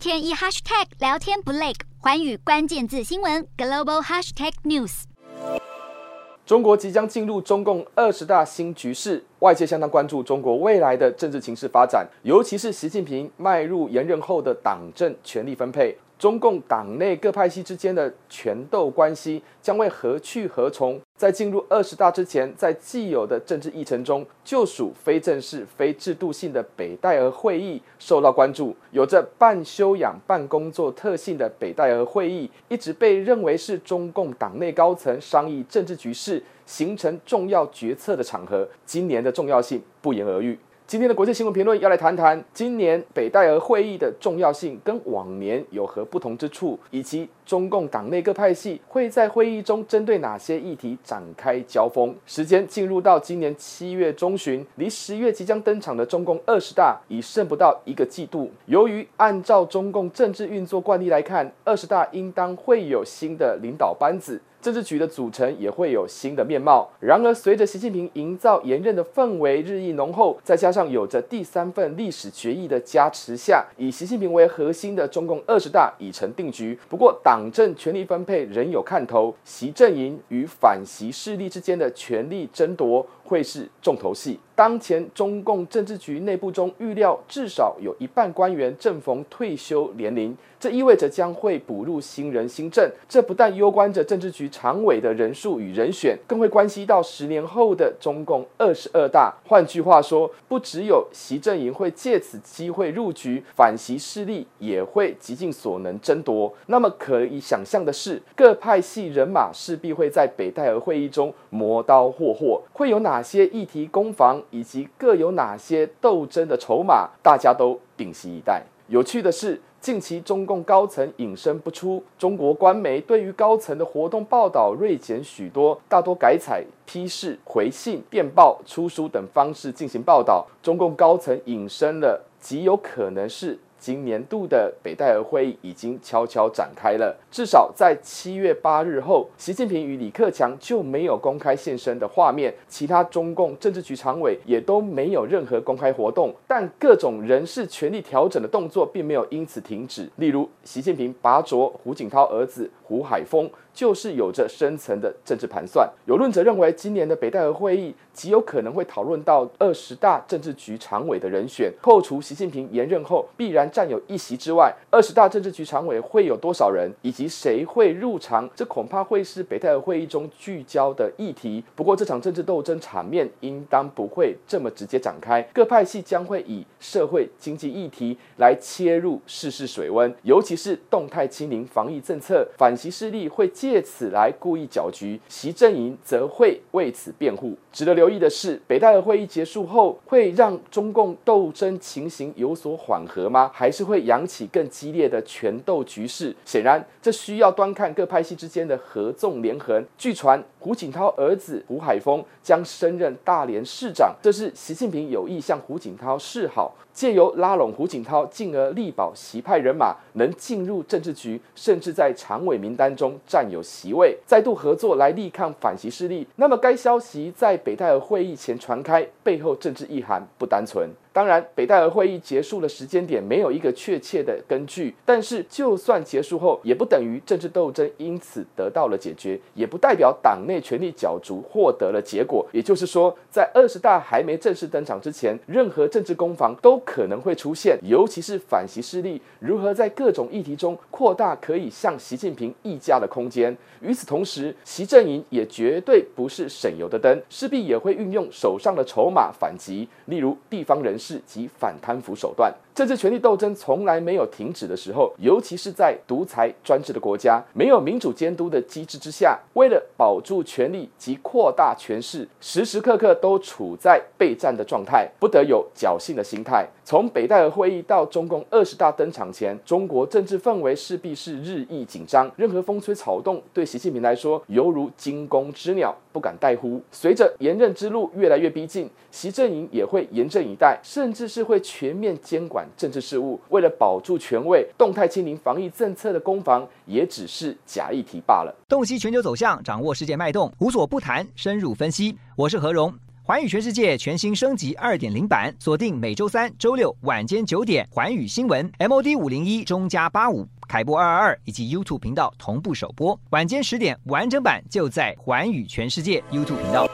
天一 hashtag 聊天不累，寰宇关键字新闻 global hashtag news。中国即将进入中共二十大新局势，外界相当关注中国未来的政治情势发展，尤其是习近平迈入连任后的党政权力分配。中共党内各派系之间的权斗关系将会何去何从？在进入二十大之前，在既有的政治议程中，就属非正式、非制度性的北戴河会议受到关注。有着半休养、半工作特性的北戴河会议，一直被认为是中共党内高层商议政治局势、形成重要决策的场合。今年的重要性不言而喻。今天的国际新闻评论要来谈谈今年北戴河会议的重要性跟往年有何不同之处，以及中共党内各派系会在会议中针对哪些议题展开交锋。时间进入到今年七月中旬，离十月即将登场的中共二十大已剩不到一个季度。由于按照中共政治运作惯例来看，二十大应当会有新的领导班子。政治局的组成也会有新的面貌。然而，随着习近平营造严任的氛围日益浓厚，再加上有着第三份历史决议的加持下，以习近平为核心的中共二十大已成定局。不过，党政权力分配仍有看头，习阵营与反习势力之间的权力争夺会是重头戏。当前中共政治局内部中预料至少有一半官员正逢退休年龄，这意味着将会补入新人新政。这不但攸关着政治局常委的人数与人选，更会关系到十年后的中共二十二大。换句话说，不只有习阵营会借此机会入局，反习势力也会极尽所能争夺。那么可以想象的是，各派系人马势必会在北戴河会议中磨刀霍霍，会有哪哪些议题攻防？以及各有哪些斗争的筹码，大家都屏息以待。有趣的是，近期中共高层隐身不出，中国官媒对于高层的活动报道锐减许多，大多改采批示、回信、电报、出书等方式进行报道。中共高层隐身了，极有可能是。今年度的北戴河会议已经悄悄展开了，至少在七月八日后，习近平与李克强就没有公开现身的画面，其他中共政治局常委也都没有任何公开活动，但各种人事权力调整的动作并没有因此停止。例如，习近平拔擢胡锦涛儿子胡海峰。就是有着深层的政治盘算。有论者认为，今年的北戴河会议极有可能会讨论到二十大政治局常委的人选。扣除习近平连任后必然占有一席之外，二十大政治局常委会有多少人，以及谁会入常，这恐怕会是北戴河会议中聚焦的议题。不过，这场政治斗争场面应当不会这么直接展开，各派系将会以社会经济议题来切入试试水温，尤其是动态清零防疫政策，反习势力会。借此来故意搅局，习阵营则会为此辩护。值得留意的是，北戴河会议结束后，会让中共斗争情形有所缓和吗？还是会扬起更激烈的权斗局势？显然，这需要端看各派系之间的合纵连横。据传，胡锦涛儿子胡海峰将升任大连市长，这是习近平有意向胡锦涛示好，借由拉拢胡锦涛，进而力保习派人马能进入政治局，甚至在常委名单中占有席位，再度合作来力抗反习势力。那么，该消息在北戴河会议前传开，背后政治意涵不单纯。当然，北戴河会议结束的时间点没有一个确切的根据，但是就算结束后，也不等于政治斗争因此得到了解决，也不代表党内权力角逐获得了结果。也就是说，在二十大还没正式登场之前，任何政治攻防都可能会出现，尤其是反习势力如何在各种议题中扩大可以向习近平议价的空间。与此同时，习阵营也绝对不是省油的灯，势必也会运用手上的筹码反击，例如地方人是及反贪腐手段。政治权力斗争从来没有停止的时候，尤其是在独裁专制的国家，没有民主监督的机制之下，为了保住权力及扩大权势，时时刻刻都处在备战的状态，不得有侥幸的心态。从北戴河会议到中共二十大登场前，中国政治氛围势必是日益紧张，任何风吹草动对习近平来说犹如惊弓之鸟，不敢怠忽。随着连任之路越来越逼近，习阵营也会严阵以待，甚至是会全面监管。政治事务，为了保住权位，动态清零防疫政策的攻防也只是假议题罢了。洞悉全球走向，掌握世界脉动，无所不谈，深入分析。我是何荣。寰宇全世界全新升级二点零版，锁定每周三、周六晚间九点，寰宇新闻 MOD 五零一中加八五凯播二二二以及 YouTube 频道同步首播，晚间十点完整版就在寰宇全世界 YouTube 频道。